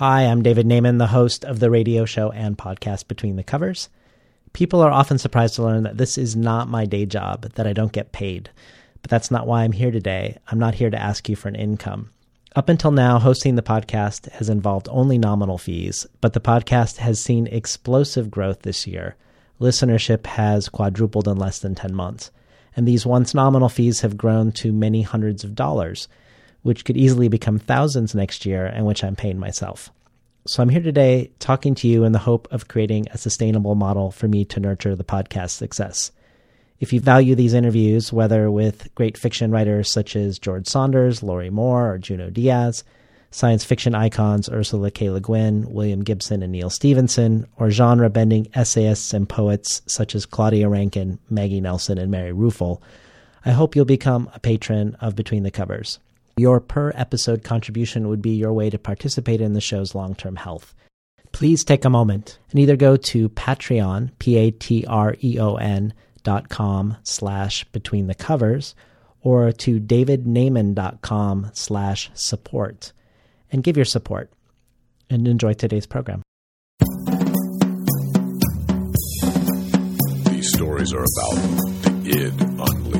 Hi, I'm David Naimon, the host of the radio show and podcast Between the Covers. People are often surprised to learn that this is not my day job, that I don't get paid. But that's not why I'm here today. I'm not here to ask you for an income. Up until now, hosting the podcast has involved only nominal fees, but the podcast has seen explosive growth this year. Listenership has quadrupled in less than 10 months, and these once nominal fees have grown to many hundreds of dollars, which could easily become thousands next year and which I'm paying myself. So I'm here today talking to you in the hope of creating a sustainable model for me to nurture the podcast success. If you value these interviews, whether with great fiction writers such as George Saunders, Lorrie Moore, or Junot Diaz, science fiction icons Ursula K. Le Guin, William Gibson, and Neal Stephenson, or genre bending essayists and poets such as Claudia Rankine, Maggie Nelson, and Mary Ruefle, I hope you'll become a patron of Between the Covers. Your per episode contribution would be your way to participate in the show's long term health. Please take a moment and either go to Patreon, P A T R E O N dot com slash between the covers or to davidnaimon.com slash support and give your support and enjoy today's program. These stories are about the id unleashed.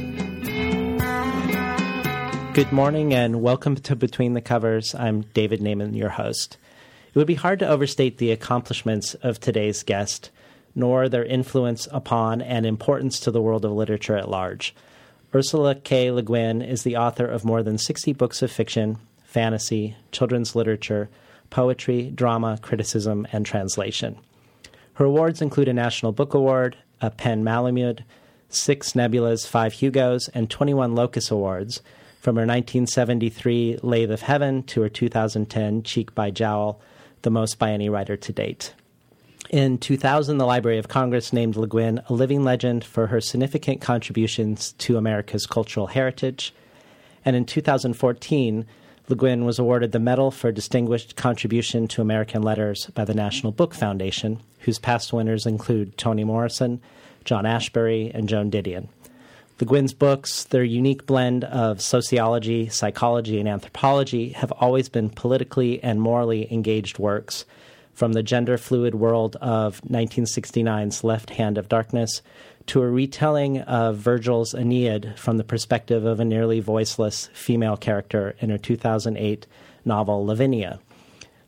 Good morning and welcome to Between the Covers. I'm David Naimon, your host. It would be hard to overstate the accomplishments of today's guest, nor their influence upon and importance to the world of literature at large. Ursula K. Le Guin is the author of more than 60 books of fiction, fantasy, children's literature, poetry, drama, criticism, and translation. Her awards include a National Book Award, a PEN Malamud, six Nebulas, five Hugos, and 21 Locus Awards from her 1973 Lathe of Heaven to her 2010 Cheek by Jowl, the most by any writer to date. In 2000, the Library of Congress named Le Guin a living legend for her significant contributions to America's cultural heritage. And in 2014, Le Guin was awarded the Medal for Distinguished Contribution to American Letters by the National Book Foundation, whose past winners include Toni Morrison, John Ashbery, and Joan Didion. Le Guin's books, their unique blend of sociology, psychology, and anthropology, have always been politically and morally engaged works, from the gender fluid world of 1969's Left Hand of Darkness to a retelling of Virgil's Aeneid from the perspective of a nearly voiceless female character in her 2008 novel Lavinia.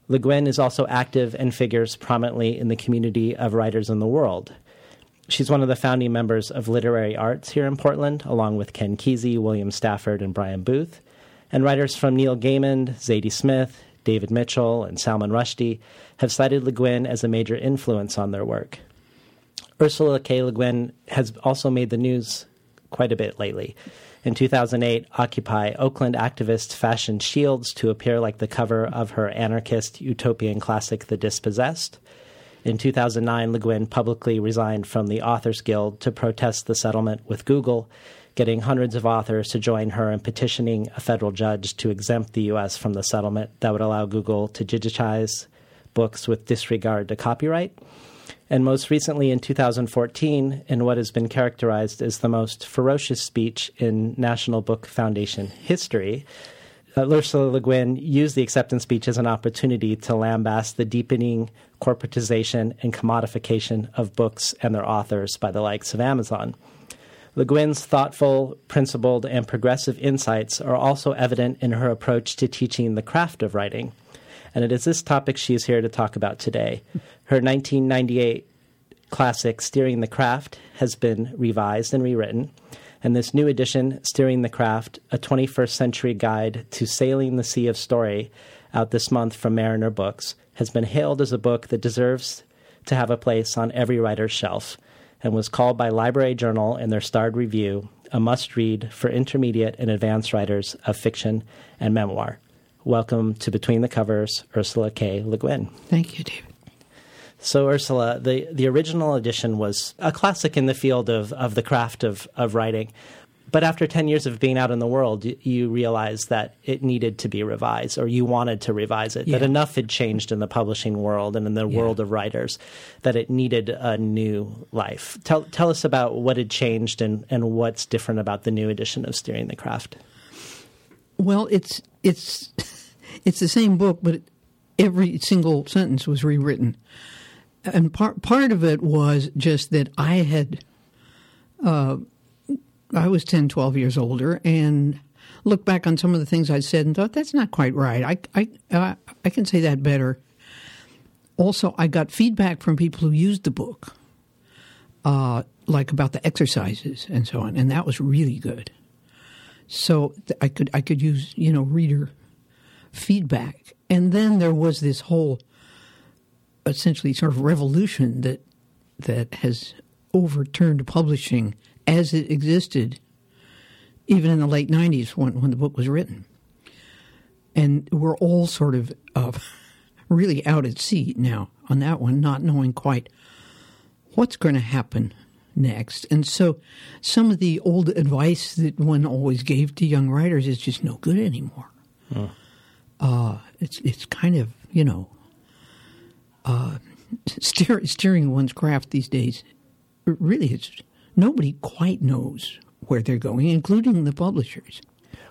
Le Guin is also active and figures prominently in the community of writers in the world. She's one of the founding members of Literary Arts here in Portland, along with Ken Kesey, William Stafford, and Brian Booth. And writers from Neil Gaiman, Zadie Smith, David Mitchell, and Salman Rushdie have cited Le Guin as a major influence on their work. Ursula K. Le Guin has also made the news quite a bit lately. In 2008, Occupy Oakland activists fashioned shields to appear like the cover of her anarchist utopian classic, The Dispossessed. In 2009, Le Guin publicly resigned from the Authors Guild to protest the settlement with Google, getting hundreds of authors to join her in petitioning a federal judge to exempt the U.S. from the settlement that would allow Google to digitize books with disregard to copyright. And most recently, in 2014, in what has been characterized as the most ferocious speech in National Book Foundation history, uh, Ursula Le Guin used the acceptance speech as an opportunity to lambaste the deepening corporatization and commodification of books and their authors by the likes of Amazon. Le Guin's thoughtful, principled, and progressive insights are also evident in her approach to teaching the craft of writing. and it is this topic she is here to talk about today. Her 1998 classic, Steering the Craft, has been revised and rewritten. And this new edition, Steering the Craft, a 21st century guide to sailing the sea of story, out this month from Mariner Books, has been hailed as a book that deserves to have a place on every writer's shelf and was called by Library Journal in their starred review a must read for intermediate and advanced writers of fiction and memoir. Welcome to Between the Covers, Ursula K. Le Guin. Thank you, David. So, Ursula, the, the original edition was a classic in the field of, of the craft of, of writing. But after 10 years of being out in the world, you, you realized that it needed to be revised, or you wanted to revise it, Yeah. that enough had changed in the publishing world and in the Yeah. world of writers that it needed a new life. Tell, tell us about what had changed and, and what's different about the new edition of Steering the Craft. Well, it's it's it's the same book, but every single sentence was rewritten, and part part of it was just that I had, uh, I was 10, 12 years older, and looked back on some of the things I said and thought that's not quite right. I I uh, I can say that better. Also, I got feedback from people who used the book, uh, like about the exercises and so on, and that was really good so I could I could use you know reader feedback, and then there was this whole essentially sort of revolution that that has overturned publishing as it existed, even in the late '90s when when the book was written, and we're all sort of uh, really out at sea now on that one, not knowing quite what's going to happen next. And so some of the old advice that one always gave to young writers is just no good anymore. Uh, it's it's kind of you know uh, steer, steering one's craft these days. Really, it's nobody quite knows where they're going, including the publishers.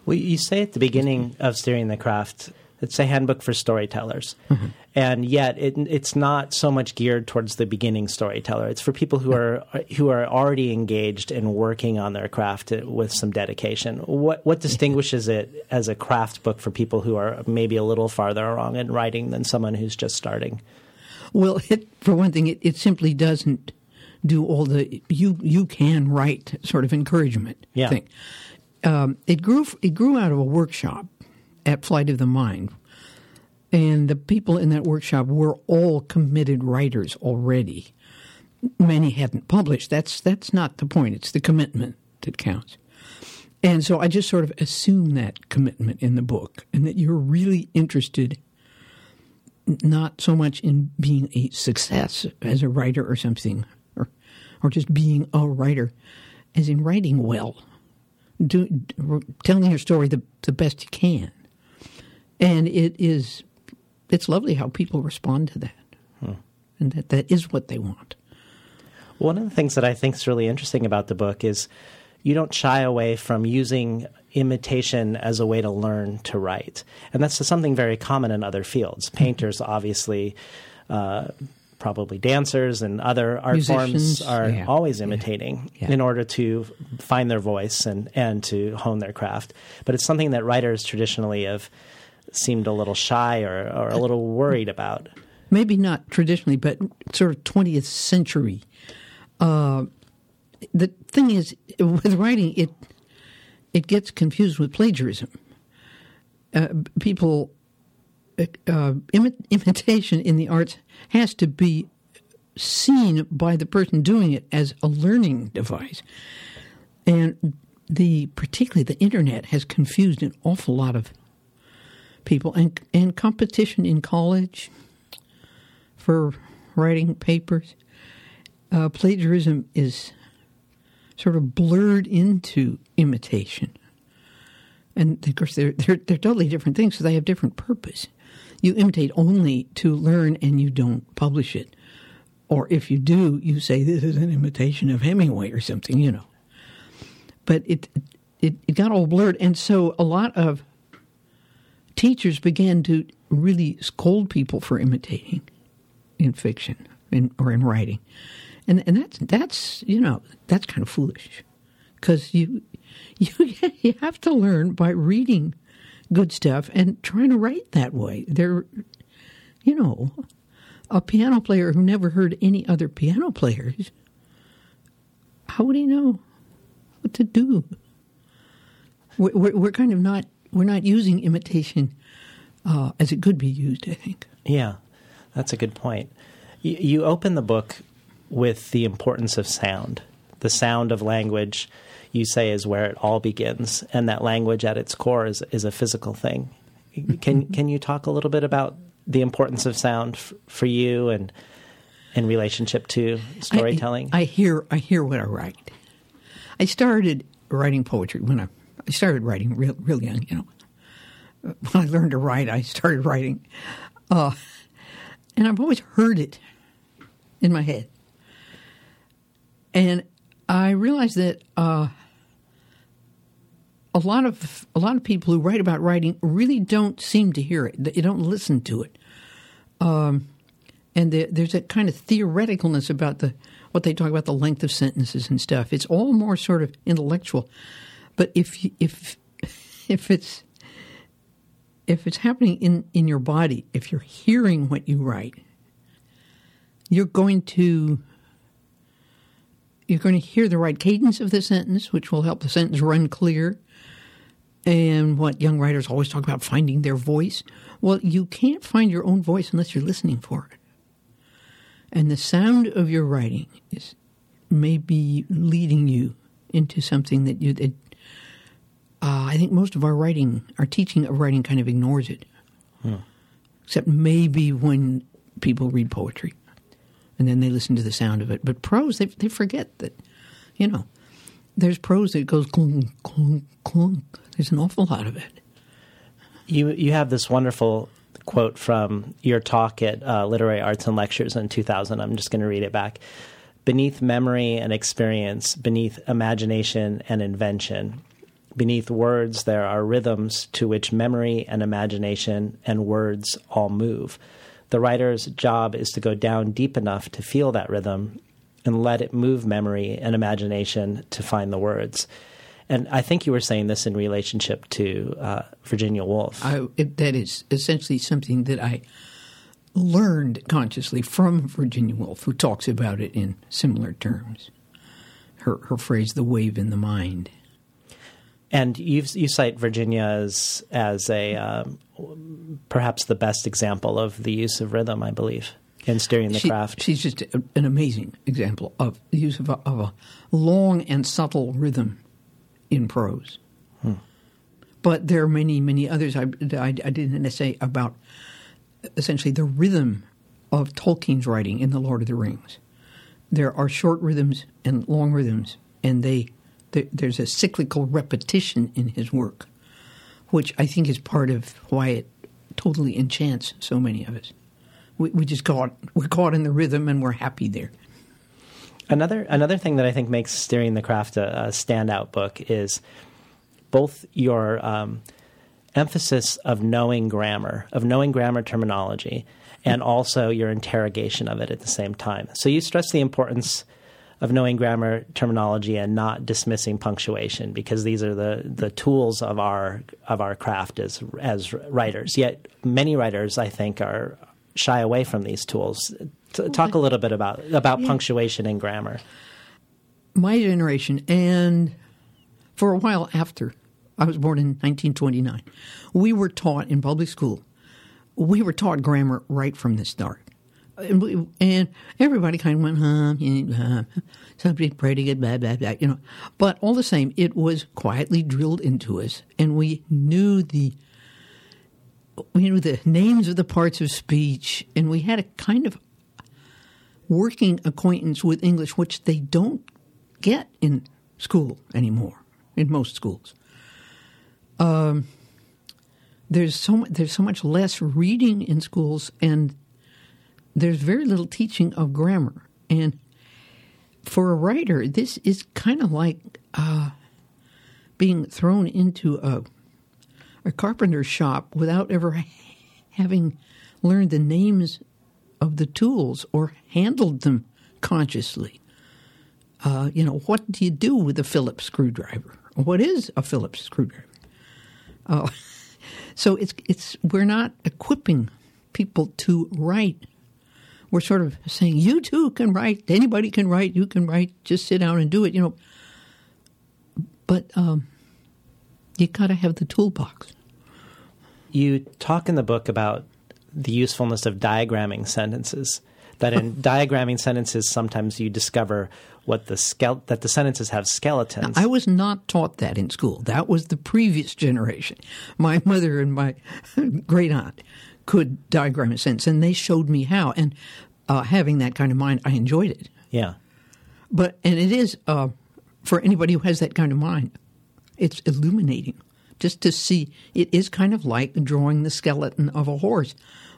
Well, you say at the beginning of Steering the Craft, it's a handbook for storytellers. Mm-hmm. And yet, it, it's not so much geared towards the beginning storyteller. It's for people who are who are already engaged and working on their craft with some dedication. What what distinguishes it as a craft book for people who are maybe a little farther along in writing than someone who's just starting? Well, it, for one thing, it, it simply doesn't do all the you you can write sort of encouragement Yeah. thing. Um, it grew it grew out of a workshop at Flight of the Mind, and the people in that workshop were all committed writers already. Many hadn't published. That's that's not the point. It's the commitment that counts. And so I just sort of assume that commitment in the book, and that you're really interested not so much in being a success as a writer or something, or just being a writer, as in writing well, do, telling your story the the best you can, and it is it's lovely how people respond to that, and that that is what they want. One of the things that I think is really interesting about the book is you don't shy away from using imitation as a way to learn to write. And that's something very common in other fields. Painters, obviously, uh, probably dancers and other art Musicians, forms are yeah. always imitating Yeah. in order to find their voice and, and to hone their craft. But it's something that writers traditionally have seemed a little shy or, or a little worried about. maybe not traditionally, but sort of 20th century. Uh, the thing is, with writing, it it gets confused with plagiarism. Uh, people, uh, imi- imitation in the arts has to be seen by the person doing it as a learning device, and the particularly the internet has confused an awful lot of people, and and competition in college for writing papers. Uh, plagiarism is sort of blurred into imitation. And of course, they're, they're, they're totally different things, so they have different purpose. You imitate only to learn and you don't publish it. Or if you do, you say this is an imitation of Hemingway or something, you know. But it, it, it got all blurred. And so a lot of teachers began to really scold people for imitating in fiction in, or in writing, and and that's that's you know that's kind of foolish because you you you have to learn by reading good stuff and trying to write that way. There you know, a piano player who never heard any other piano players, how would he know what to do? We're, we're, kind of not we're not using imitation uh, as it could be used. I think. Yeah, that's a good point. You open the book with the importance of sound. The sound of language, you say, is where it all begins, and that language at its core is, is a physical thing. Can can you talk a little bit about the importance of sound f- for you and in relationship to storytelling? I, I hear I hear what I write. I started writing poetry when I I started writing real real young. You know, when I learned to write, I started writing, uh, and I've always heard it in my head. And I realized that uh, a lot of a lot of people who write about writing really don't seem to hear it. They don't listen to it. Um, and the, there's a kind of theoreticalness about the what they talk about the length of sentences and stuff. It's all more sort of intellectual. But if if if it's if it's happening in, in your body, if you're hearing what you write, you're going to you're going to hear the right cadence of the sentence, which will help the sentence run clear. And what young writers always talk about finding their voice. Well, you can't find your own voice unless you're listening for it. And the sound of your writing is maybe leading you into something that you that uh, I think most of our writing, our teaching of writing, kind of ignores it. Hmm. Except maybe when people read poetry, and then they listen to the sound of it. But prose, they they forget that, you know, there's prose that goes clunk clunk clunk. There's an awful lot of it. You you have this wonderful quote from your talk at uh, Literary Arts and Lectures in 2000. I'm just going to read it back. Beneath memory and experience, beneath imagination and invention, beneath words there are rhythms to which memory and imagination and words all move. The writer's job is to go down deep enough to feel that rhythm and let it move memory and imagination to find the words. And I think you were saying this in relationship to uh, Virginia Woolf. I, it, that is essentially something that I learned consciously from Virginia Woolf, who talks about it in similar terms. Her, her phrase, the wave in the mind. And you you cite Virginia as as a um, perhaps the best example of the use of rhythm, I believe, in steering the she, craft. She's just a, an amazing example of the use of a, of a long and subtle rhythm in prose. Hmm. But there are many, many others. I, I, I did an essay about essentially the rhythm of Tolkien's writing in The Lord of the Rings. There are short rhythms and long rhythms, and they there's a cyclical repetition in his work, which I think is part of why it totally enchants so many of us. We, we just caught we're caught in the rhythm and we're happy there. Another another thing that I think makes Steering the Craft a, a standout book is both your um, emphasis of knowing grammar, of knowing grammar terminology, and also your interrogation of it at the same time. So you stress the importance of knowing grammar terminology and not dismissing punctuation because these are the, the tools of our of our craft as as writers. Yet many writers, I think, are shy away from these tools. T- talk a little bit about about yeah. punctuation and grammar. My generation, and for a while after, I was born in 1929. We were taught in public school. We were taught grammar right from the start and, and everybody kind of went, huh, huh pretty good, blah, blah, blah, you know. But all the same, it was quietly drilled into us, and we knew the we knew the names of the parts of speech, and we had a kind of working acquaintance with English, which they don't get in school anymore, in most schools. Um, there's so there's so much less reading in schools, and there's very little teaching of grammar. And for a writer, this is kind of like uh, being thrown into a, a carpenter's shop without ever having learned the names of the tools or handled them consciously. Uh, you know, what do you do with a Phillips screwdriver? What is a Phillips screwdriver? Uh, so it's it's we're not equipping people to write. We're sort of saying, you too can write. Anybody can write. You can write. Just sit down and do it. You know. But um, you got to have the toolbox. You talk in the book about the usefulness of diagramming sentences. That in diagramming sentences, sometimes you discover what the skele- that the sentences have skeletons. Now, I was not taught that in school. That was the previous generation. My mother and my great aunt could diagram a sentence, and they showed me how. And uh, having that kind of mind, I enjoyed it. yeah. But and it is uh, for anybody who has that kind of mind, it's illuminating just to see. It is kind of like drawing the skeleton of a horse.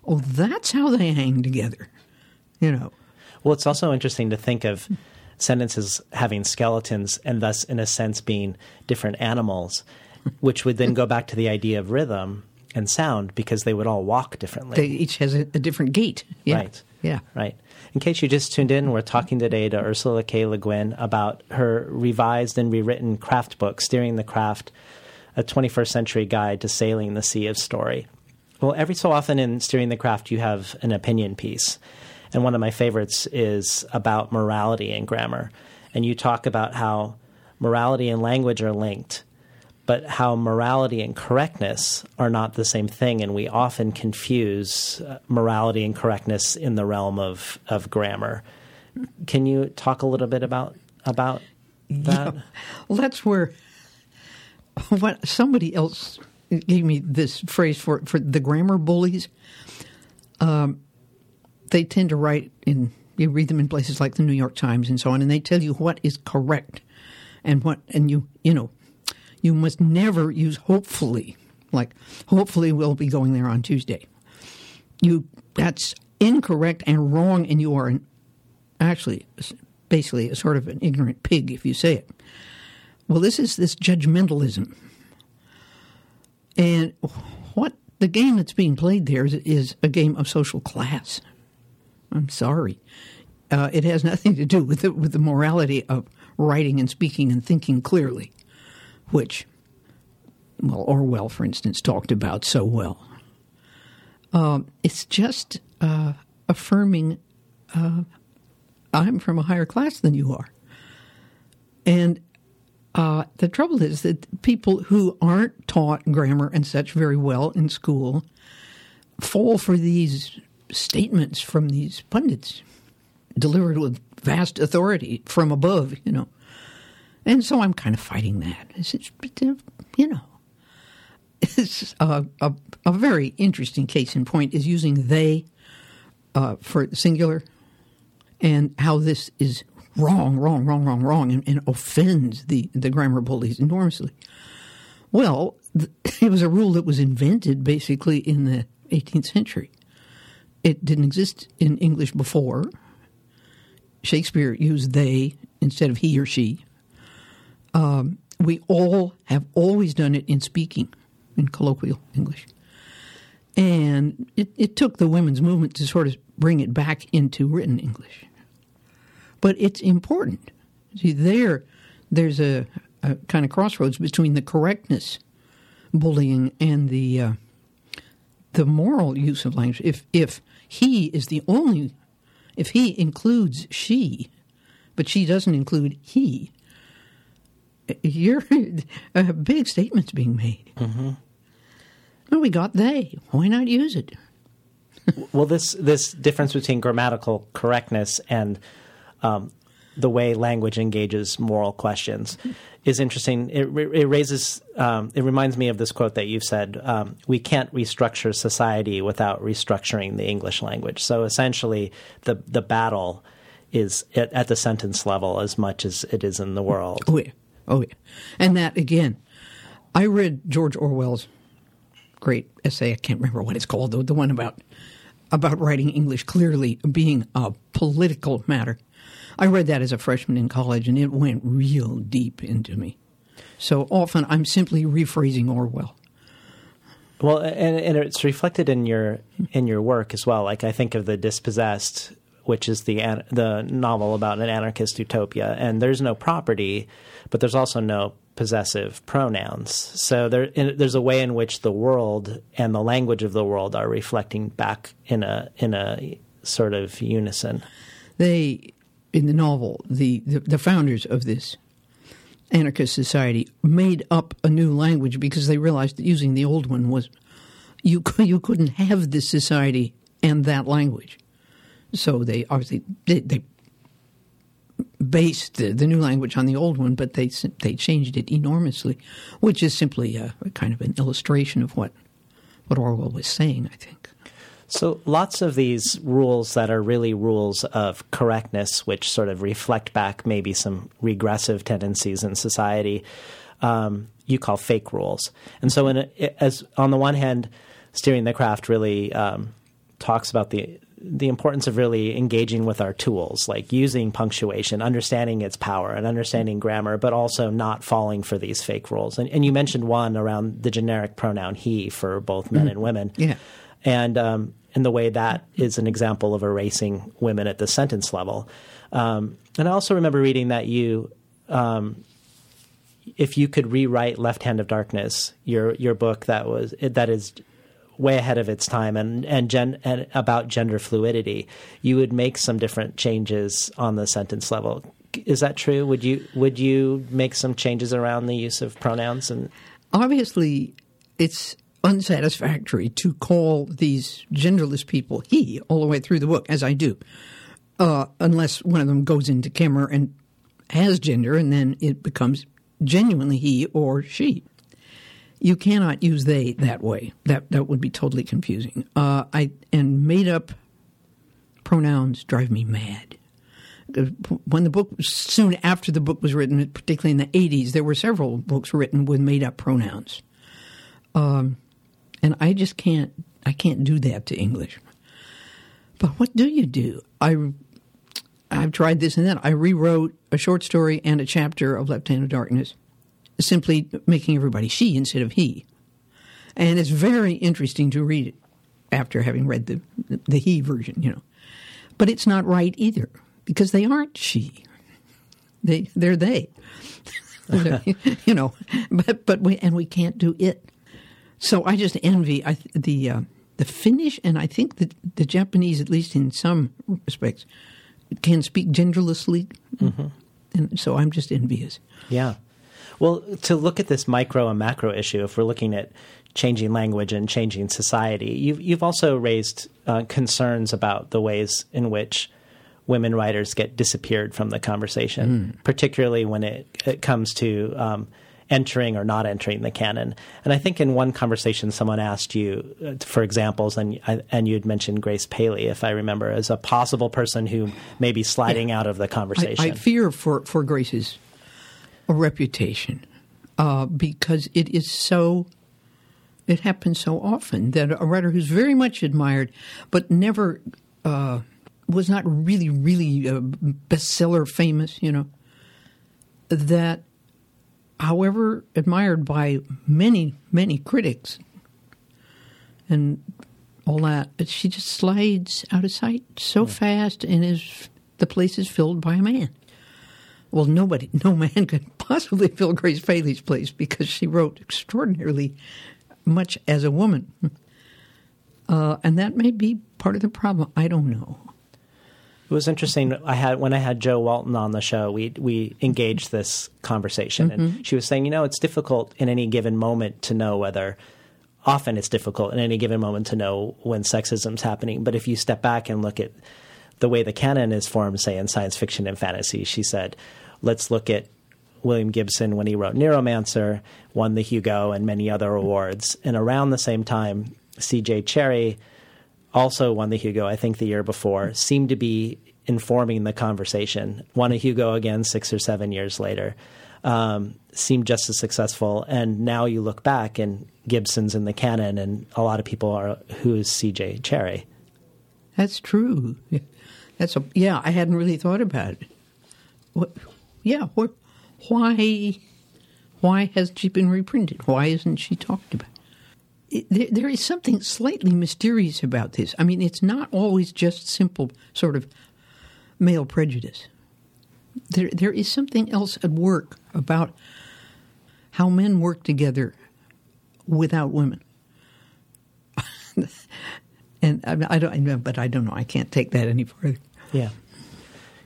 Oh, that's how they hang together. You know. Well, it's also interesting to think of sentences having skeletons and thus, in a sense, being different animals, which would then go back to the idea of rhythm and sound because they would all walk differently. They each has a, a different gait. Yeah. Right. Yeah. Right. In case you just tuned in, we're talking today to Ursula K. Le Guin about her revised and rewritten craft book, Steering the Craft, a 21st century guide to sailing the sea of story. Well, every so often in Steering the Craft, you have an opinion piece. And one of my favorites is about morality and grammar. And you talk about how morality and language are linked, but how morality and correctness are not the same thing. And we often confuse uh, morality and correctness in the realm of, of grammar. Can you talk a little bit about about that? Yeah. That's where what somebody else gave me this phrase for for the grammar bullies. Um, they tend to write in you read them in places like the New York Times and so on, and they tell you what is correct and what and you you know you must never use hopefully like hopefully we'll be going there on Tuesday. You that's incorrect and wrong, and you are an, actually basically a sort of an ignorant pig if you say it. Well, this is this judgmentalism. And what the game that's being played there is, is a game of social class. I'm sorry. Uh, it has nothing to do with the, with the morality of writing and speaking and thinking clearly, which, well, Orwell, for instance, talked about so well. Um, it's just uh, affirming uh, I'm from a higher class than you are. And uh, the trouble is that people who aren't taught grammar and such very well in school fall for these statements from these pundits delivered with vast authority from above, you know. And so I'm kind of fighting that. It's, it's, you know, it's a, a, a, very interesting case in point is using they uh, for singular and how this is wrong, wrong, wrong, wrong, wrong, and, and offends the, the grammar bullies enormously. Well, it was a rule that was invented basically in the 18th century. It didn't exist in English before. Shakespeare used they instead of he or she. Um, we all have always done it in speaking, in colloquial English. And it, it took the women's movement to sort of bring it back into written English. But it's important. See, there, there's a, a kind of crossroads between the correctness bullying and the uh, the moral use of language. If if he is the only, if he includes she, but she doesn't include he, you're a big statement's being made. Mm-hmm. Well, we got they. Why not use it? well, this this difference between grammatical correctness and um, the way language engages moral questions is interesting. It, it raises, um, it reminds me of this quote that you've said: um, "We can't restructure society without restructuring the English language." So essentially, the the battle is at, at the sentence level as much as it is in the world. Oh yeah, oh yeah, and that again, I read George Orwell's great essay. I can't remember what it's called, though. The one about about writing English clearly being a political matter. I read that as a freshman in college, and it went real deep into me. So often, I'm simply rephrasing Orwell. Well, and, and it's reflected in your in your work as well. Like I think of the Dispossessed, which is the the novel about an anarchist utopia, and there's no property, but there's also no possessive pronouns. So there, in, there's a way in which the world and the language of the world are reflecting back in a in a sort of unison. They, in the novel, the, the, the founders of this anarchist society made up a new language because they realized that using the old one was you you couldn't have this society and that language. So they obviously they, they based the, the, new language on the old one, but they they changed it enormously, which is simply a, a kind of an illustration of what what Orwell was saying. I think. So lots of these rules that are really rules of correctness, which sort of reflect back maybe some regressive tendencies in society, um, you call fake rules. And so, in a, as on the one hand, steering the craft really um, talks about the the importance of really engaging with our tools, like using punctuation, understanding its power, and understanding grammar, but also not falling for these fake rules. And, and you mentioned one around the generic pronoun he for both men mm. and women. Yeah. And um, in the way that is an example of erasing women at the sentence level. Um, and I also remember reading that you, um, if you could rewrite Left Hand of Darkness, your your book that was that is way ahead of its time and and, gen, and about gender fluidity, you would make some different changes on the sentence level. Is that true? Would you would you make some changes around the use of pronouns and obviously it's unsatisfactory to call these genderless people he all the way through the book, as I do, uh, unless one of them goes into kemmer and has gender, and then it becomes genuinely he or she you cannot use they that way. That that would be totally confusing. Uh, I and made up pronouns drive me mad. When the book soon after the book was written, particularly in the '80s, there were several books written with made up pronouns, um, and I just can't I can't do that to English. But what do you do? I I've tried this and that. I rewrote a short story and a chapter of Left Hand of Darkness simply making everybody she instead of he. And it's very interesting to read it after having read the the he version, you know. But it's not right either because they aren't she. They they're they. you know, but but we and we can't do it. So I just envy I, the uh, the Finnish and I think the the Japanese, at least in some respects, can speak genderlessly, mm-hmm. and so I'm just envious. Yeah. Well, to look at this micro and macro issue, if we're looking at changing language and changing society, you've, you've also raised uh, concerns about the ways in which women writers get disappeared from the conversation, mm. particularly when it, it comes to um, entering or not entering the canon. And I think in one conversation, someone asked you uh, for examples, and and you had mentioned Grace Paley, if I remember, as a possible person who may be sliding yeah. out of the conversation. I, I fear for, for Grace's reputation uh, because it is so. It happens so often that a writer who's very much admired, but never uh, was not really, really uh, bestseller famous, you know, that, however admired by many, many critics and all that, she just slides out of sight so fast and is the place is filled by a man. Well, nobody, no man could possibly fill Grace Paley's place because she wrote extraordinarily much as a woman. Uh, and that may be part of the problem. I don't know. It was interesting. I had when I had Jo Walton on the show, we we engaged this conversation, mm-hmm. and she was saying, you know, it's difficult in any given moment to know whether. Often, it's difficult in any given moment to know when sexism's happening. But if you step back and look at the way the canon is formed, say in science fiction and fantasy, she said, let's look at William Gibson when he wrote Neuromancer, won the Hugo and many other awards. And around the same time, C.J. Cherryh also won the Hugo, I think the year before, seemed to be informing the conversation. Won a Hugo again six or seven years later. Um, seemed just as successful. And now you look back and Gibson's in the canon, and a lot of people are, who's C.J. Cherryh? That's true. That's a, yeah, I hadn't really thought about it. What, yeah, why why has she been reprinted? Why isn't she talked about? There, there is something slightly mysterious about this. I mean, it's not always just simple sort of male prejudice. There, there is something else at work about how men work together without women. and I, I don't, but I don't know. I can't take that any further. Yeah.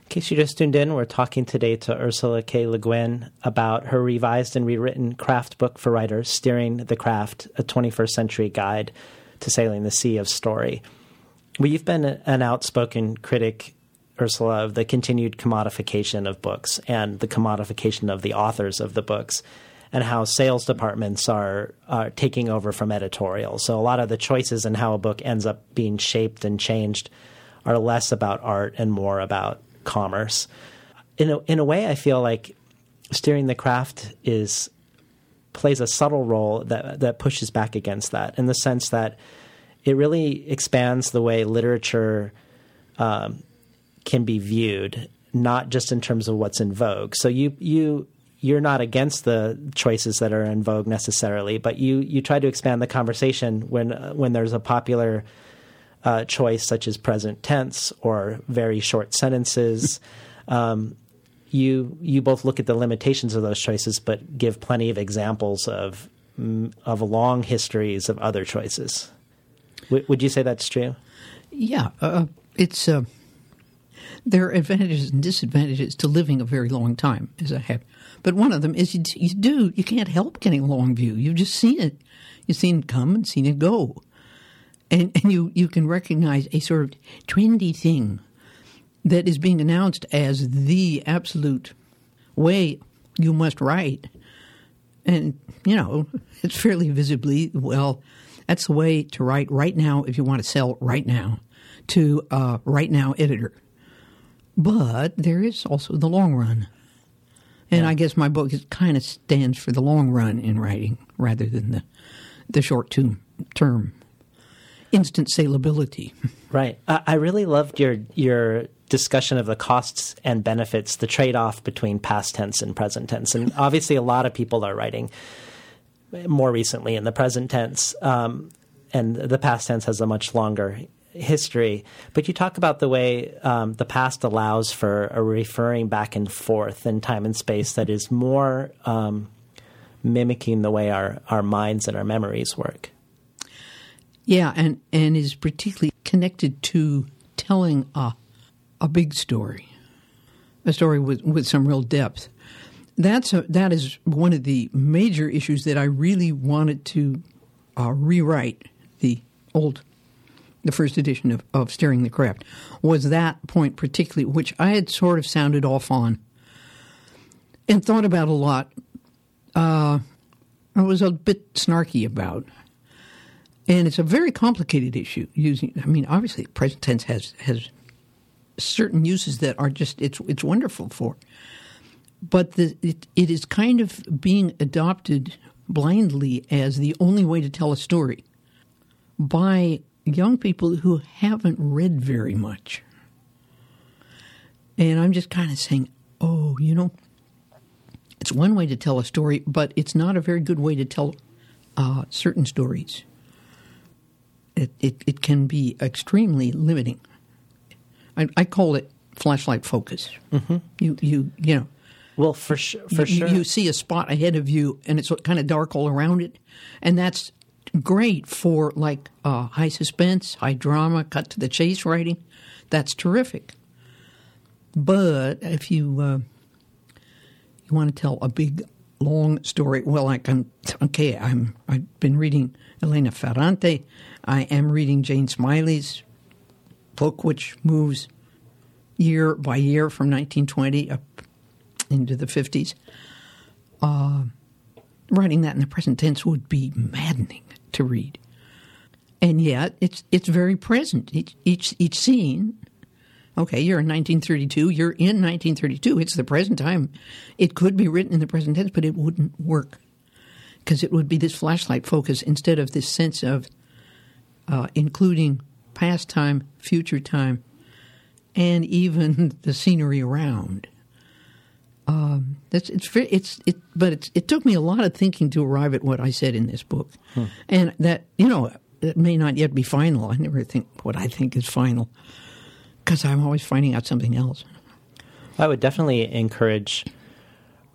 In case you just tuned in, we're talking today to Ursula K. Le Guin about her revised and rewritten craft book for writers, Steering the Craft, a 21st century guide to sailing the sea of story. Well, you've been an outspoken critic, Ursula, of the continued commodification of books and the commodification of the authors of the books and how sales departments are, are taking over from editorial. So a lot of the choices in how a book ends up being shaped and changed are less about art and more about commerce. In a, in a way, I feel like steering the craft is plays a subtle role that that pushes back against that in the sense that it really expands the way literature um, can be viewed, not just in terms of what's in vogue. So you you you're not against the choices that are in vogue necessarily, but you you try to expand the conversation when when there's a popular uh, choice such as present tense or very short sentences. Um, you you both look at the limitations of those choices, but give plenty of examples of of long histories of other choices. W- would you say that's true? Yeah, uh, it's uh, there are advantages and disadvantages to living a very long time, as I have. But one of them is you, you do you can't help getting a long view. You've just seen it. You've seen it come and seen it go, and and you you can recognize a sort of trendy thing that is being announced as the absolute way you must write, and you know it's fairly visibly well. That's the way to write right now if you want to sell right now to a right now editor. But there is also the long run. And I guess my book kind of stands for the long run in writing rather than the the short term term instant salability. Right. I, I really loved your your discussion of the costs and benefits, the trade off between past tense and present tense. And obviously, a lot of people are writing more recently in the present tense, um, and the past tense has a much longer history. But you talk about the way um, the past allows for a referring back and forth in time and space that is more um, mimicking the way our, our minds and our memories work. Yeah, and, and is particularly connected to telling a, a big story, a story with, with some real depth. That's a, that is one of the major issues that I really wanted to uh, rewrite the old the first edition of, of Steering the Craft, was that point particularly, which I had sort of sounded off on and thought about a lot. Uh, I was a bit snarky about. And it's a very complicated issue. Using, I mean, obviously, present tense has has certain uses that are just it's it's wonderful for, but the, it it is kind of being adopted blindly as the only way to tell a story by young people who haven't read very much. And I'm just kind of saying, oh, you know, it's one way to tell a story, but it's not a very good way to tell uh, certain stories. It, it, it can be extremely limiting. I, I call it flashlight focus. Mm-hmm. You you you know. Well, for sure, for you, sure, you see a spot ahead of you, and it's kind of dark all around it, and that's great for like uh, high suspense, high drama, cut to the chase writing. That's terrific. But if you uh, you want to tell a big long story, well, I'm okay. I'm I've been reading Elena Ferrante. I am reading Jane Smiley's book, which moves year by year from 1920 up into the 50s. Uh, writing that in the present tense would be maddening to read. And yet, it's it's very present. Each each, each scene. Okay, you're in 1932. You're in 1932. It's the present time. It could be written in the present tense, but it wouldn't work because it would be this flashlight focus instead of this sense of uh, including past time, future time, and even the scenery around. Um, that's it's it's it, but it's, it took me a lot of thinking to arrive at what I said in this book, hmm. and that you know it may not yet be final. I never think what I think is final because I'm always finding out something else. I would definitely encourage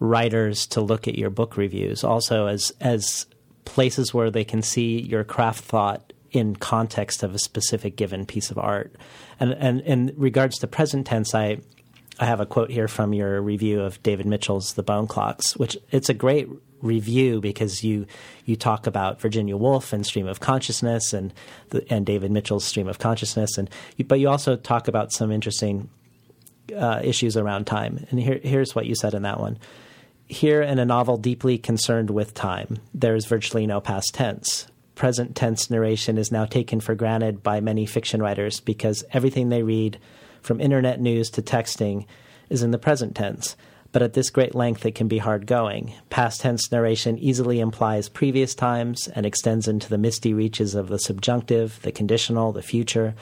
writers to look at your book reviews also as as places where they can see your craft thought in context of a specific given piece of art. And and in regards to present tense, I I have a quote here from your review of David Mitchell's The Bone Clocks, which it's a great review because you you talk about Virginia Woolf and Stream of Consciousness and the, and David Mitchell's Stream of Consciousness, and but you also talk about some interesting uh, issues around time. And here, here's what you said in that one. Here, in a novel deeply concerned with time, there is virtually no past tense. Present tense narration is now taken for granted by many fiction writers because everything they read, from internet news to texting, is in the present tense. But at this great length, it can be hard going. Past tense narration easily implies previous times and extends into the misty reaches of the subjunctive, the conditional, the future,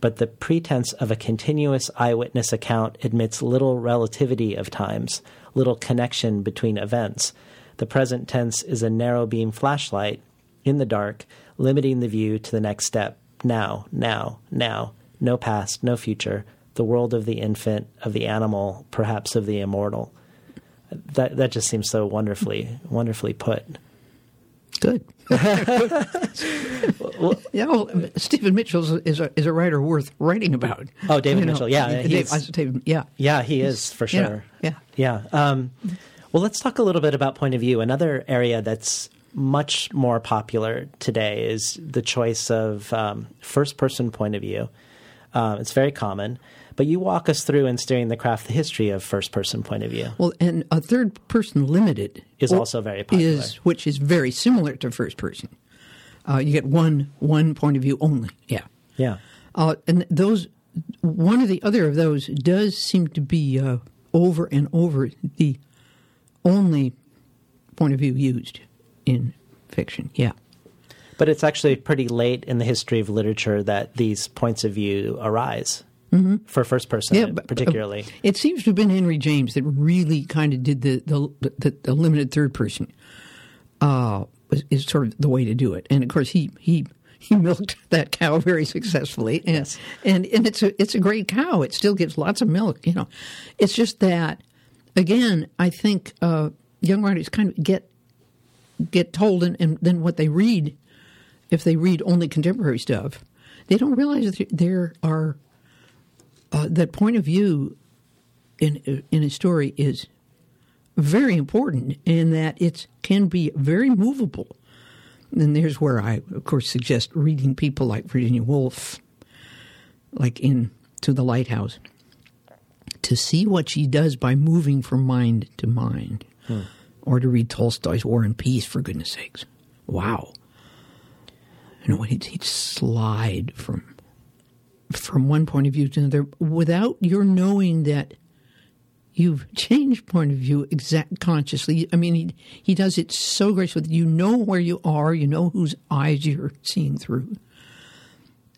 but the pretense of a continuous eyewitness account admits little relativity of times, little connection between events. The present tense is a narrow beam flashlight in the dark, limiting the view to the next step now, now, now, no past, no future, the world of the infant, of the animal, perhaps of the immortal. That that just seems so wonderfully wonderfully put. Good. well, yeah, well, Stephen Mitchell is a, is a writer worth writing about. Oh, David You know, Mitchell, yeah, Dave, David- yeah, Yeah, he is for Yeah, sure. yeah. yeah. Um, well, let's talk a little bit about point of view. Another area that's much more popular today is the choice of um, first person point of view. Um, it's very common, but you walk us through in steering the craft the history of first person point of view. Well, and a third person limited Is or- also very popular. Is which is very similar to first person. Uh, you get one one point of view only. Yeah, Yeah. uh, and those one or the other of those does seem to be uh, over and over the only point of view used in fiction. Yeah. But it's actually pretty late in the history of literature that these points of view arise Mhm. for first person, Yeah, but- particularly. It seems to have been Henry James that really kind of did the the, the, the limited third person. Uh, is, is sort of the way to do it, and of course he he he milked that cow very successfully, and and and it's a it's a great cow. It still gives lots of milk. You know, it's just that again, I think uh, young writers kind of get get told, and, and then what they read, if they read only contemporary stuff, they don't realize that there are uh, that point of view in in a story is very important in that it can be very movable. And there's where I, of course, suggest reading people like Virginia Woolf, like in To the Lighthouse, to see what she does by moving from mind to mind, or to read Tolstoy's War and Peace, for goodness sakes. Wow. You know, he'd, he'd slide from from one point of view to another without your knowing that you've changed point of view exact consciously. I mean, he he does it so gracefully. You know where you are. You know whose eyes you're seeing through,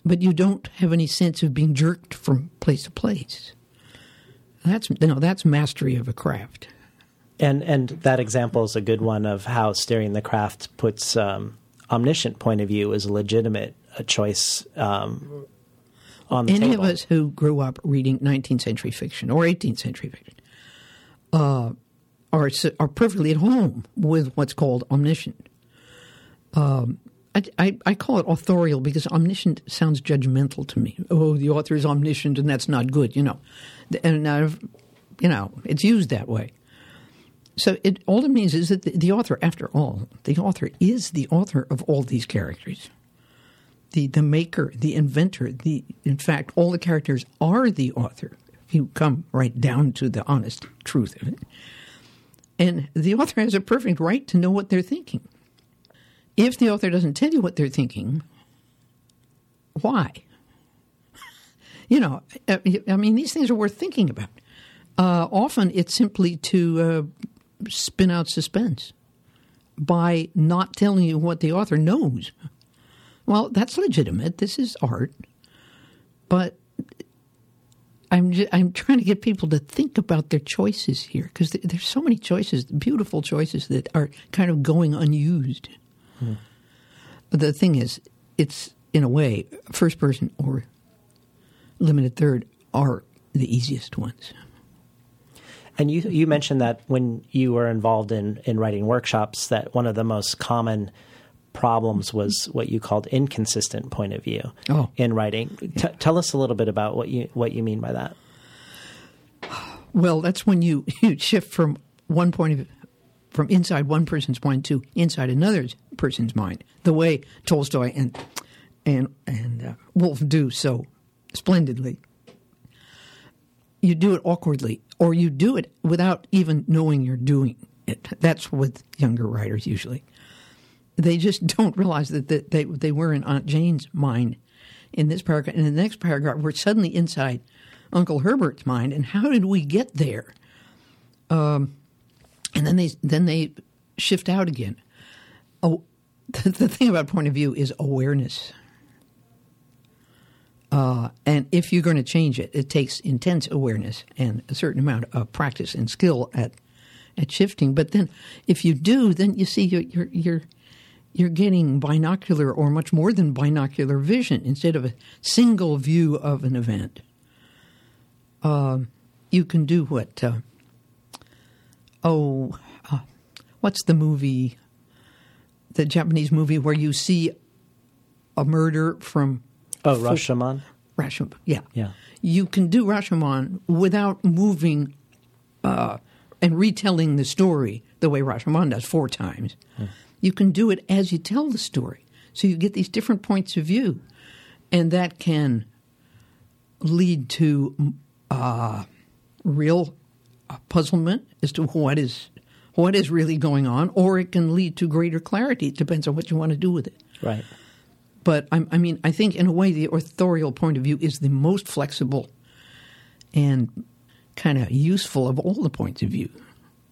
but you don't have any sense of being jerked from place to place. That's you know that's mastery of a craft. And and that example is a good one of how steering the craft puts um, omniscient point of view as a legitimate a choice um, on the Any table. of us who grew up reading 19th century fiction or 18th century fiction uh, are are perfectly at home with what's called omniscient. Um, I, I, I call it authorial because omniscient sounds judgmental to me. Oh, the author is omniscient, and that's not good, you know. And I've, you know, it's used that way. So it all it means is that the, the author, after all, the author is the author of all these characters the the maker, the inventor, the in fact, all the characters are the author. If you come right down to the honest truth of it, and the author has a perfect right to know what they're thinking. If the author doesn't tell you what they're thinking, why? You know, I mean, these things are worth thinking about. Uh, often, it's simply to uh, spin out suspense by not telling you what the author knows. Well, that's legitimate. This is art, but I'm ju- I'm trying to get people to think about their choices here because th- there's so many choices, beautiful choices that are kind of going unused. Hmm. The thing is, it's in a way first person or limited third are the easiest ones. And you you mentioned that when you were involved in in writing workshops, that one of the most common problems was what you called inconsistent point of view Oh. in writing. T- tell us a little bit about what you what you mean by that. Well, that's when you, you shift from one point of from inside one person's mind to inside another person's mind, the way Tolstoy and and and uh, Woolf do so splendidly. You do it awkwardly, or you do it without even knowing you're doing it. That's with younger writers usually. They just don't realize that they they were in Aunt Jane's mind in this paragraph. And in the next paragraph, we're suddenly inside Uncle Herbert's mind, and how did we get there? Um, and then they then they shift out again. Oh, the, the thing about point of view is awareness. Uh, and if you're going to change it, it takes intense awareness and a certain amount of practice and skill at at shifting. But then, if you do, then you see you're you're you're, you're getting binocular or much more than binocular vision instead of a single view of an event. Um, you can do what? Uh, oh, uh, what's the movie? The Japanese movie where you see a murder from Oh, full- Rashomon. Rashomon, yeah. Yeah. You can do Rashomon without moving uh, and retelling the story the way Rashomon does four times. You can do it as you tell the story. So you get these different points of view. And that can lead to uh, real uh, puzzlement as to what is what is really going on, or it can lead to greater clarity. It depends on what you want to do with it. Right. But I'm, I mean, I think in a way the authorial point of view is the most flexible and kind of useful of all the points of view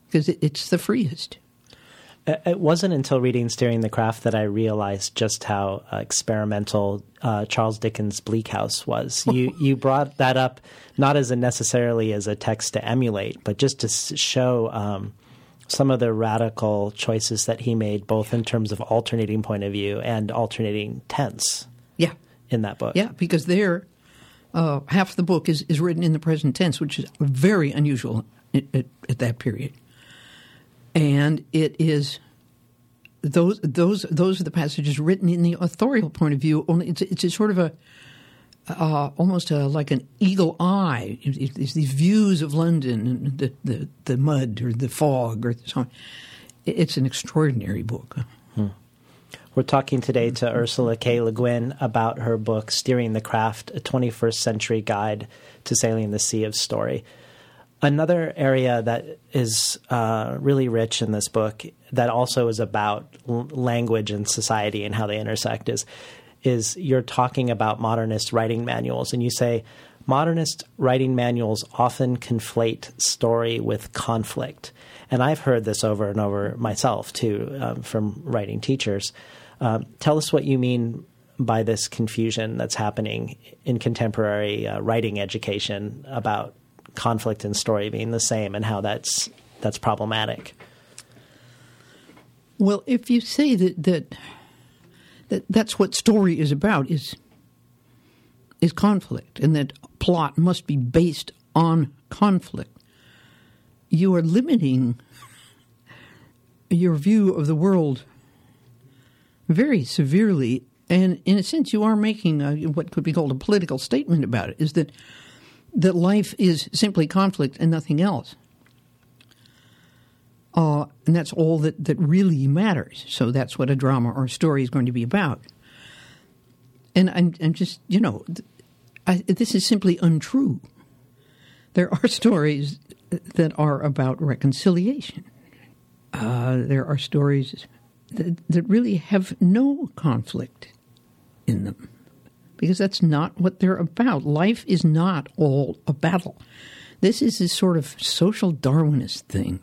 because it, it's the freest. It wasn't until reading Steering the Craft that I realized just how uh, experimental uh, Charles Dickens' Bleak House was. You you brought that up not as a necessarily as a text to emulate, but just to show um, some of the radical choices that he made, both in terms of alternating point of view and alternating tense Yeah, in that book. yeah, because there, uh, half the book is, is written in the present tense, which is very unusual at, at, at that period. And it is those those those are the passages written in the authorial point of view. Only it's it's a sort of a uh, almost a, like an eagle eye. It- it- It's these views of London and the, the the mud or the fog or so on. It's an extraordinary book. We're talking today to Ursula K. Le Guin about her book, Steering the Craft A 21st Century Guide to Sailing the Sea of Story. Another area that is uh, really rich in this book, that also is about l- language and society and how they intersect, is, is you're talking about modernist writing manuals. And you say, modernist writing manuals often conflate story with conflict. And I've heard this over and over myself, too, um, from writing teachers. Um, tell us what you mean by this confusion that's happening in contemporary uh, writing education about conflict and story being the same and how that's that's problematic. Well, if you say that that, that that's what story is about is is conflict, and that plot must be based on conflict, you are limiting your view of the world very severely. And in a sense, you are making a, what could be called a political statement about it: is that that life is simply conflict and nothing else. Uh, and that's all that, that really matters. So that's what a drama or a story is going to be about. And I'm, I'm just, you know, I, this is simply untrue. There are stories that are about reconciliation. Uh, there are stories that, that really have no conflict in them because that's not what they're about. Life is not all a battle. This is this sort of social Darwinist thing.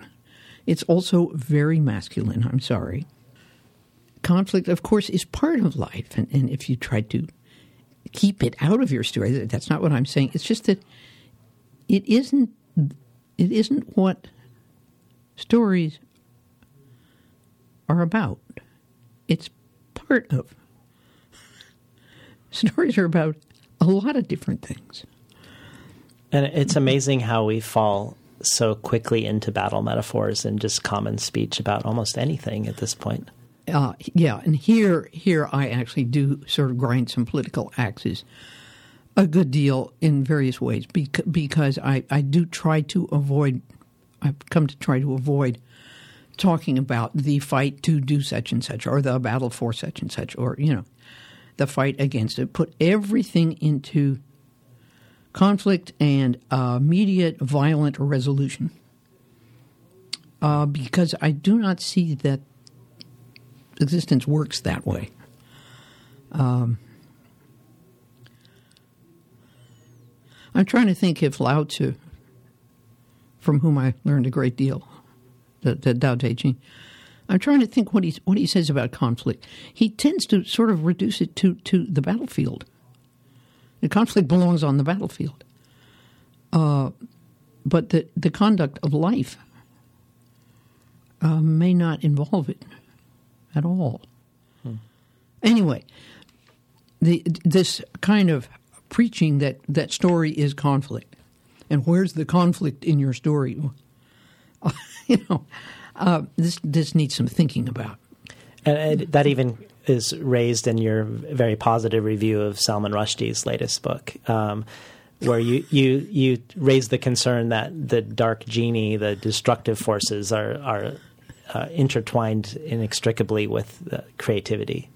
It's also very masculine, I'm sorry. Conflict, of course, is part of life. And, and if you try to keep it out of your story, that's not what I'm saying. It's just that it isn't, it isn't what stories are about. It's part of. Stories are about a lot of different things. And it's amazing how we fall so quickly into battle metaphors and just common speech about almost anything at this point. Uh, yeah, and here here I actually do sort of grind some political axes a good deal in various ways bec- because I, I do try to avoid I've come to try to avoid talking about the fight to do such and such or the battle for such and such or you know the fight against it put everything into conflict and uh, immediate violent resolution uh, because I do not see that existence works that way. Um, I'm trying to think if Lao Tzu, from whom I learned a great deal, the, the Tao Te Ching, I'm trying to think what he what he says about conflict. He tends to sort of reduce it to to the battlefield. The conflict belongs on the battlefield, uh, but the the conduct of life uh, may not involve it at all. Hmm. Anyway, the this kind of preaching that that story is conflict, and where's the conflict in your story? you know, uh, this this needs some thinking about. And, and that even is raised in your very positive review of Salman Rushdie's latest book. Um, where you, you you raise the concern that the dark genie, the destructive forces, are are uh, intertwined inextricably with creativity.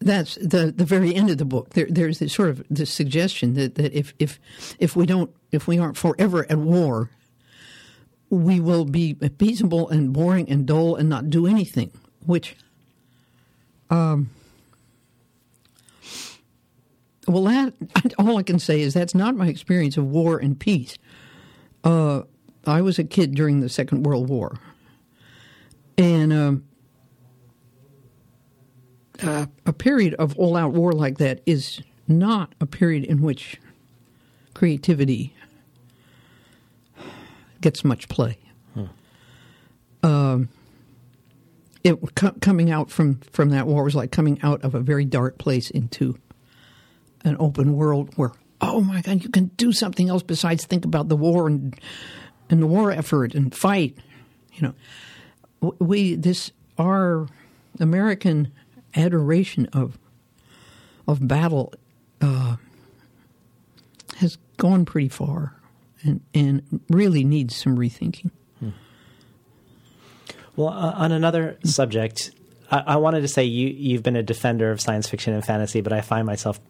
That's the the very end of the book. There, there's this sort of this suggestion that, that if if if we don't if we aren't forever at war, we will be peaceable and boring and dull and not do anything. Which, um, well, that all I can say is that's not my experience of war and peace. Uh, I was a kid during the Second World War, and um, uh, a period of all out war like that is not a period in which creativity gets much play. Hmm. Um, it co- coming out from, from that war was like coming out of a very dark place into an open world where oh my god you can do something else besides think about the war and and the war effort and fight you know we this our American adoration of of battle uh, has gone pretty far, and and really needs some rethinking. Well, uh, on another subject, I, I, wanted to say you you've been a defender of science fiction and fantasy, but I find myself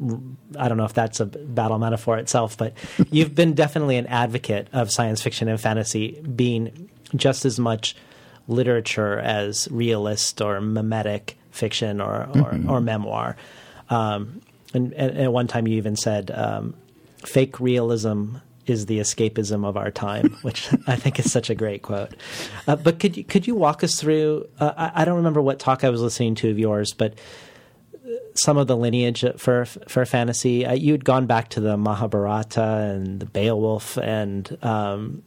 I don't know if that's a battle metaphor itself, but you've been definitely an advocate of science fiction and fantasy being just as much literature as realist or mimetic fiction or or, mm-hmm. or memoir. Um, and, and, at one time, you even said, um, "Fake realism is the escapism of our time," which I think is such a great quote. Uh, but could you could you walk us through? Uh, I, I, don't remember what talk I was listening to of yours, but some of the lineage for for fantasy. Uh, you had gone back to the Mahabharata and the Beowulf and. Um,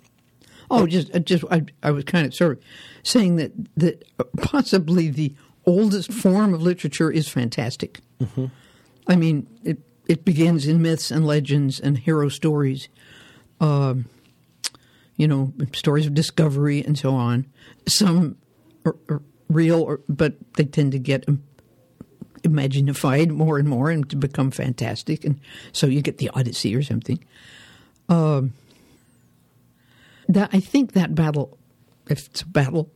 oh, just just I, I was kind of sort of saying that that possibly the oldest form of literature is fantastic. Mm-hmm. I mean, it it begins in myths and legends and hero stories, um, you know, stories of discovery and so on. Some are, real, but they tend to get imaginified more and more and to become fantastic, and so you get the Odyssey or something. Um, that I think that battle, if it's a battle,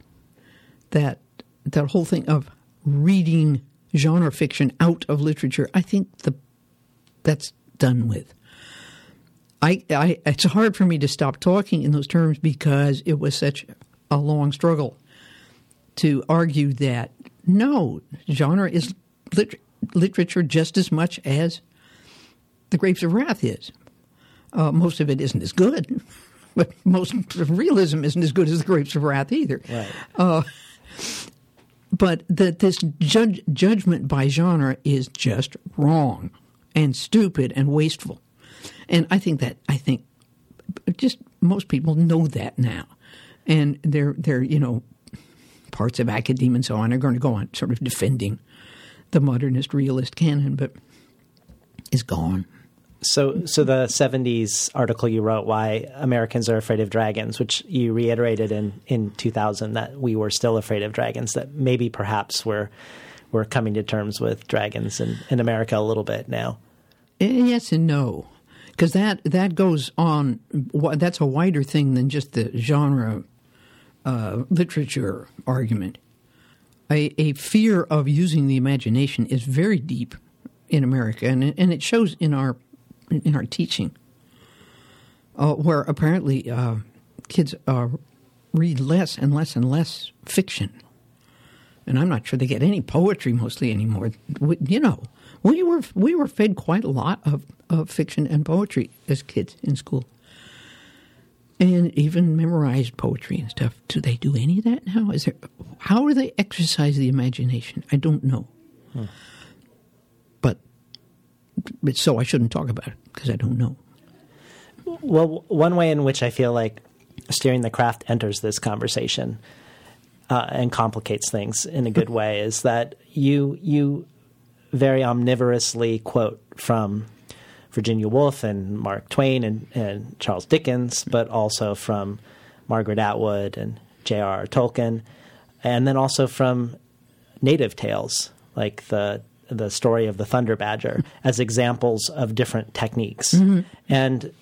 that that whole thing of reading genre fiction out of literature, I think the that's done with. I, I it's hard for me to stop talking in those terms because it was such a long struggle to argue that no genre is lit- literature just as much as the Grapes of Wrath is. Uh, most of it isn't as good, but most realism isn't as good as the Grapes of Wrath either. Right. Uh, but that this judge, judgment by genre is just wrong and stupid and wasteful. And I think that I think just most people know that now, and they're they're you know parts of academia and so on are going to go on sort of defending the modernist realist canon, but is gone. So, so the '70s article you wrote, "Why Americans Are Afraid of Dragons," which you reiterated in in 2000 that we were still afraid of dragons, that maybe perhaps we're we're coming to terms with dragons in, in America a little bit now. Eh, yes and no, because that that goes on. That's a wider thing than just the genre uh, literature argument. A, a fear of using the imagination is very deep in America, and and it shows in our in our teaching, uh, where apparently uh, kids uh, read less and less and less fiction, and I'm not sure they get any poetry mostly anymore. You know, we were we were fed quite a lot of, of fiction and poetry as kids in school, and even memorized poetry and stuff. Do they do any of that now? Is there how do they exercise the imagination? I don't know. Hmm but so I shouldn't talk about it because I don't know. Well, one way in which I feel like steering the craft enters this conversation uh, and complicates things in a good way is that you you very omnivorously quote from Virginia Woolf and Mark Twain and, and Charles Dickens, but also from Margaret Atwood and J.R.R. Tolkien, and then also from native tales like the the story of the thunder badger as examples of different techniques. Mm-hmm. And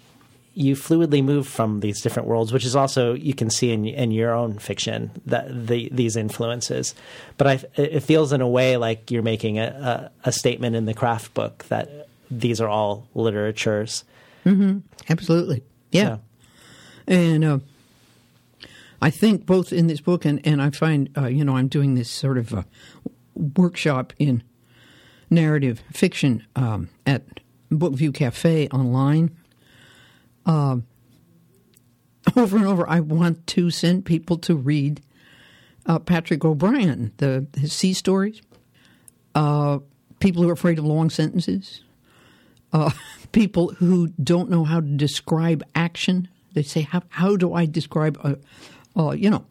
you fluidly move from these different worlds, which is also you can see in, in your own fiction that the, these influences. But I, it feels in a way like you're making a, a, a statement in the craft book that these are all literatures. Mm-hmm. Absolutely, yeah. And uh, I think both in this book and and I find uh, you know I'm doing this sort of workshop in narrative fiction um, at Bookview Cafe online. Uh, over and over, I want to send people to read uh, Patrick O'Brian, the his sea stories. Uh, people who are afraid of long sentences. Uh, people who don't know how to describe action. They say, "How how do I describe a, uh, you know?"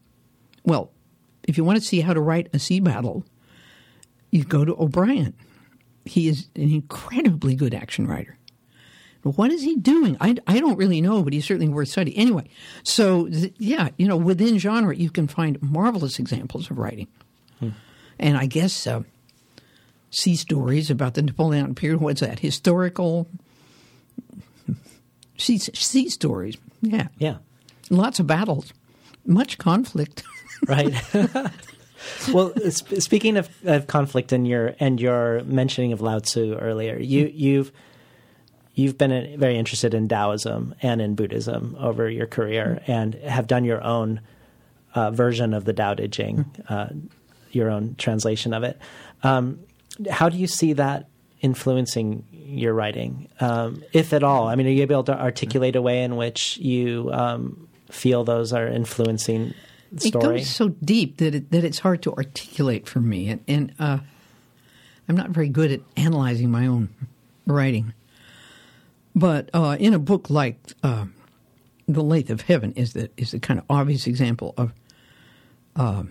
Well, if you want to see how to write a sea battle, you go to O'Brian. he is an incredibly good action writer. What is he doing? I, I don't really know, but he's certainly worth studying. Anyway, so th- yeah, you know, within genre, you can find marvelous examples of writing. Hmm. And I guess uh, sea stories about the Napoleonic period, what's that? Historical sea, sea stories. Yeah. Yeah. Lots of battles, much conflict. right. well, speaking of, of, conflict and your and your mentioning of Lao Tzu earlier, you you've you've been very interested in Taoism and in Buddhism over your career, and have done your own uh, version of the Tao Te Ching, uh, your own translation of it. Um, how do you see that influencing your writing, um, if at all? I mean, are you able to articulate a way in which you um, feel those are influencing story. It goes so deep that it, that it's hard to articulate for me, and, and uh, I'm not very good at analyzing my own writing. But uh, in a book like uh, "The Lathe of Heaven" is the is the kind of obvious example of uh,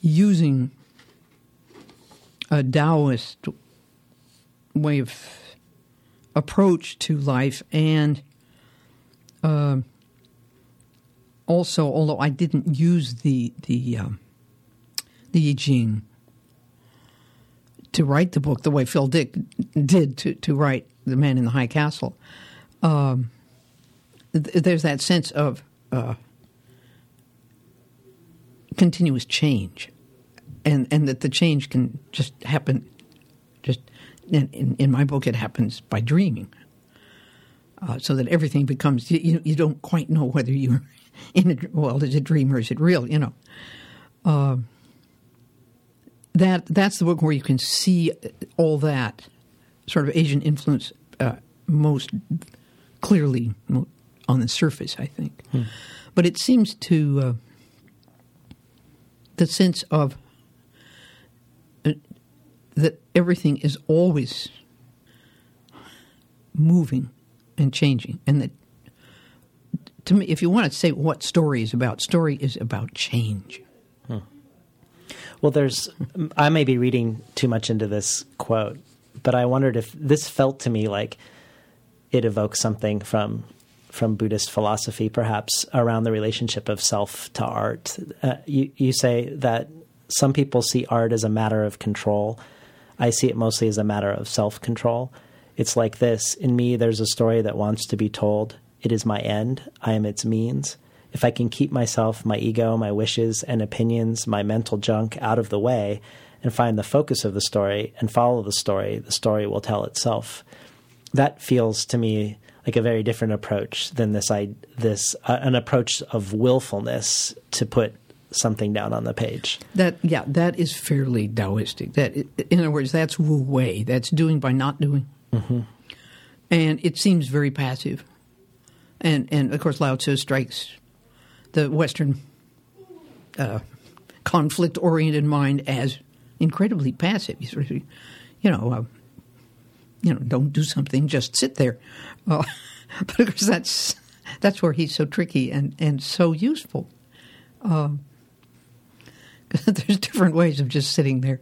using a Taoist way of approach to life and uh, also, although I didn't use the the um, the I Ching to write the book the way Phil Dick did to, to write The Man in the High Castle, um, th- there's that sense of uh, continuous change, and and that the change can just happen. Just in, in my book, it happens by dreaming, uh, so that everything becomes you, you don't quite know whether you're in a, well, is it dream or is it real? You know, uh, that that's the book where you can see all that sort of Asian influence uh, most clearly on the surface. I think, hmm. but it seems to uh, the sense of that everything is always moving and changing, and that to me, if you want to say what story is about, story is about change. Hmm. Well, there's, I may be reading too much into this quote, but I wondered if this felt to me like it evokes something from from Buddhist philosophy, perhaps around the relationship of self to art. Uh, you you say that some people see art as a matter of control. I see it mostly as a matter of self control. It's like this in me, there's a story that wants to be told. It is my end, I am its means. If I can keep myself, my ego, my wishes and opinions, my mental junk out of the way, and find the focus of the story and follow the story, the story will tell itself. That feels to me like a very different approach than this I, this uh, an approach of willfulness to put something down on the page. That yeah, that is fairly Taoistic. That in other words, that's Wu Wei. That's doing by not doing, mm-hmm. and it seems very passive. And and of course, Lao Tzu strikes the Western uh, conflict-oriented mind as incredibly passive. You sort of, you know, uh, you know, don't do something, just sit there. Uh, but of course, that's that's where he's so tricky and and so useful. Uh, there's different ways of just sitting there.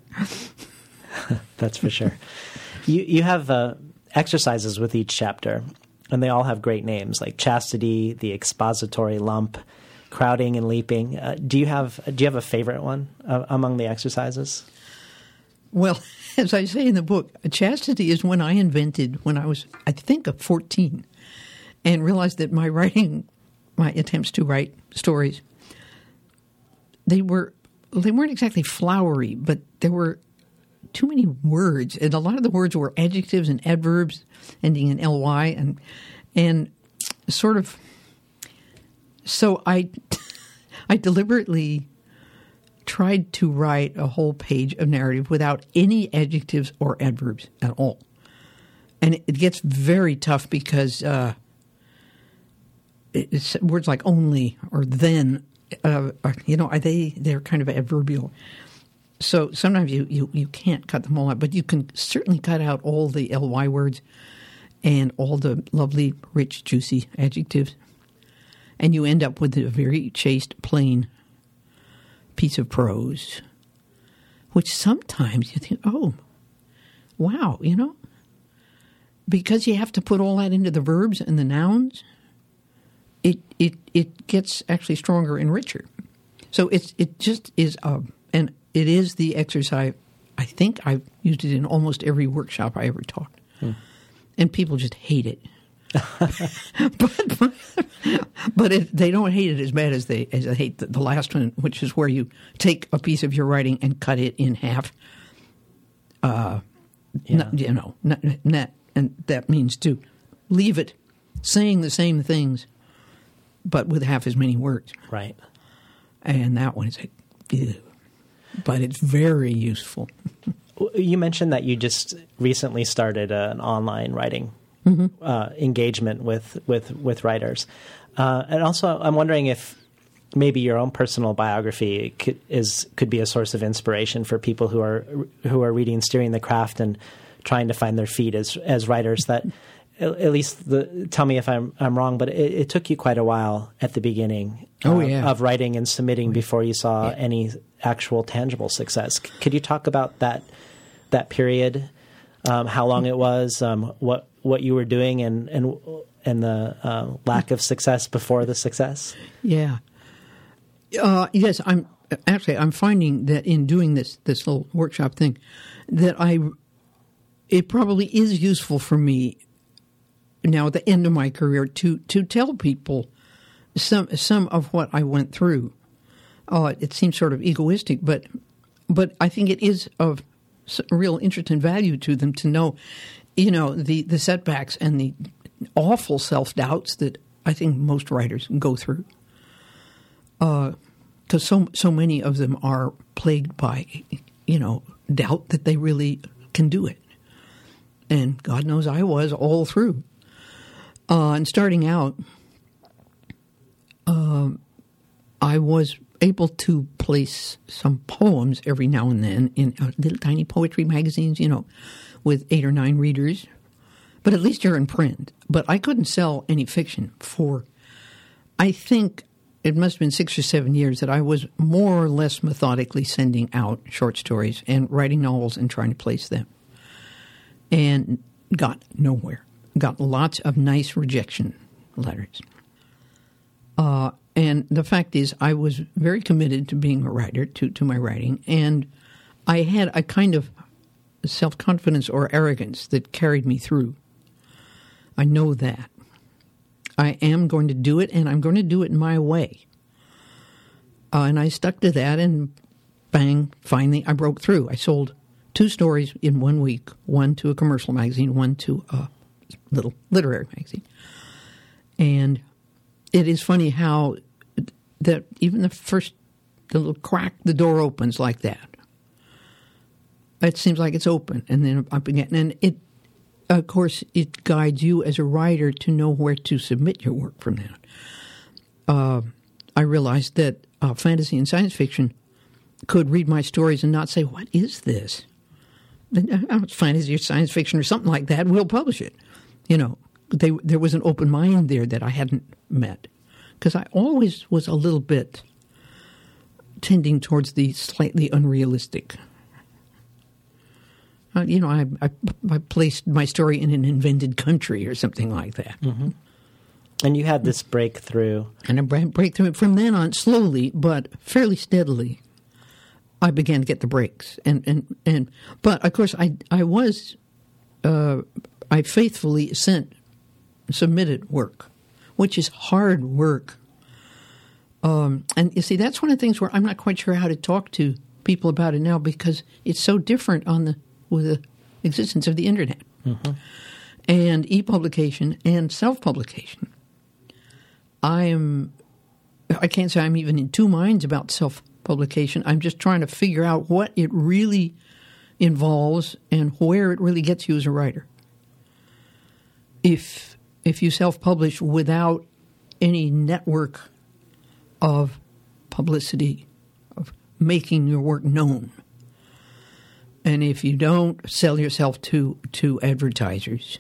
That's for sure. you you have uh, exercises with each chapter, and they all have great names like chastity, the expository lump, crowding and leaping. Uh, do you have do you have a favorite one uh, among the exercises? Well, as I say in the book, chastity is when I invented when I was I think of 14 and realized that my writing my attempts to write stories they were they weren't exactly flowery, but there were too many words, and a lot of the words were adjectives and adverbs ending in ly, and and sort of. So I, I deliberately tried to write a whole page of narrative without any adjectives or adverbs at all, and it, gets very tough because uh, words like only or then uh, you know, are they they're kind of adverbial. So sometimes you, you, you can't cut them all out, but you can certainly cut out all the ly words and all the lovely, rich, juicy adjectives, and you end up with a very chaste, plain piece of prose, which sometimes you think, oh, wow, you know, because you have to put all that into the verbs and the nouns it it it gets actually stronger and richer. So it's it just is a um, and it is the exercise. I think I've used it in almost every workshop I ever taught, hmm. and people just hate it. but but, but it, they don't hate it as bad as they as they hate the, the, last one, which is where you take a piece of your writing and cut it in half. Uh, yeah. not, you know, not, not, and that means to leave it saying the same things but with half as many words. Right. And that one is like, ew. but it's very useful. you mentioned that you just recently started an online writing mm-hmm. uh, engagement with with with writers, uh, and also I'm wondering if maybe your own personal biography could, is could be a source of inspiration for people who are who are reading Steering the Craft and trying to find their feet as as writers that at, least the, tell me if I'm I'm wrong, but it, it, took you quite a while at the beginning. Oh, uh, yeah. of writing and submitting before you saw yeah. any actual tangible success. Could you talk about that that period? Um, how long it was? Um, what what you were doing, and and and the uh, lack of success before the success? Yeah. Uh, yes, I'm actually I'm finding that in doing this this little workshop thing, that I it probably is useful for me now at the end of my career to to tell people some some of what I went through. Oh, it seems sort of egoistic, but but I think it is of real interest and value to them to know, you know, the the setbacks and the awful self doubts that I think most writers go through. Because uh, so so many of them are plagued by, you know, doubt that they really can do it, and God knows I was all through. Uh, and starting out, uh, I was able to place some poems every now and then in uh, little tiny poetry magazines, you know, with eight or nine readers. But at least you're in print. But I couldn't sell any fiction for, I think it must have been six or seven years that I was more or less methodically sending out short stories and writing novels and trying to place them. and got nowhere. Got lots of nice rejection letters. Uh, and the fact is, I was very committed to being a writer, to, to my writing, and I had a kind of self confidence or arrogance that carried me through. I know that. I am going to do it, and I'm going to do it my way. Uh, and I stuck to that, and bang, finally, I broke through. I sold two stories in one week one to a commercial magazine, one to a little literary magazine. And it is funny how that even the first the little crack the door opens like that. It seems like it's open, and then up again, and it of course, it guides you as a writer to know where to submit your work from that. Uh, I realized that uh, fantasy and science fiction could read my stories and not say, What is this? Uh, it's fantasy or science fiction or something like that. We'll publish it. You know, they, there was an open mind there that I hadn't met. Because I always was a little bit tending towards the slightly unrealistic uh, you know, I, I, I, placed my story in an invented country or something like that. Mm-hmm. And you had this breakthrough. And a breakthrough. From then on, slowly but fairly steadily, I began to get the breaks. And, and, and but of course, I, I was, uh, I faithfully sent, submitted work, which is hard work. Um, and you see, that's one of the things where I'm not quite sure how to talk to people about it now because it's so different on the with the existence of the internet mm-hmm. and e-publication and self-publication. I am. I can't say I'm even in two minds about self-publication. I'm just trying to figure out what it really involves and where it really gets you as a writer. If if you self-publish without any network of publicity, of making your work known, and if you don't sell yourself to to advertisers,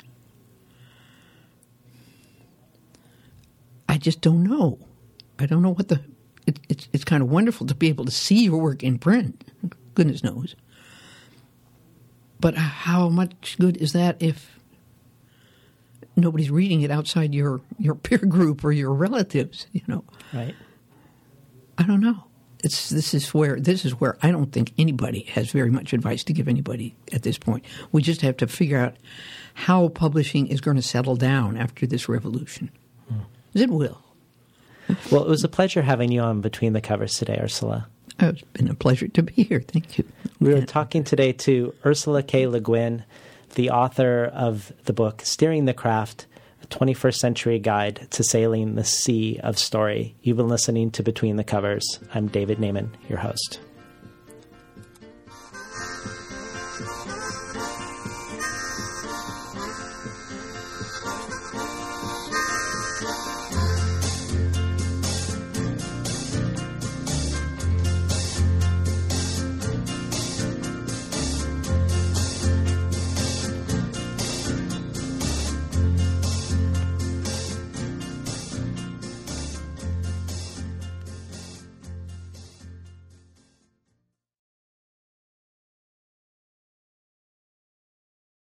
I just don't know. I don't know what the. It, it's it's kind of wonderful to be able to see your work in print. Goodness knows. But how much good is that if nobody's reading it outside your your peer group or your relatives? You know, right? I don't know it's this is where this is where I don't think anybody has very much advice to give anybody at this point. We just have to figure out how publishing is going to settle down after this revolution. Hmm. It will. Well, it was a pleasure having you on Between the Covers today, Ursula. It's been a pleasure to be here. Thank you. We were talking today to Ursula K. Le Guin, the author of the book Steering the Craft 21st Century Guide to Sailing the Sea of Story. You've been listening to Between the Covers. I'm David Naimon, your host.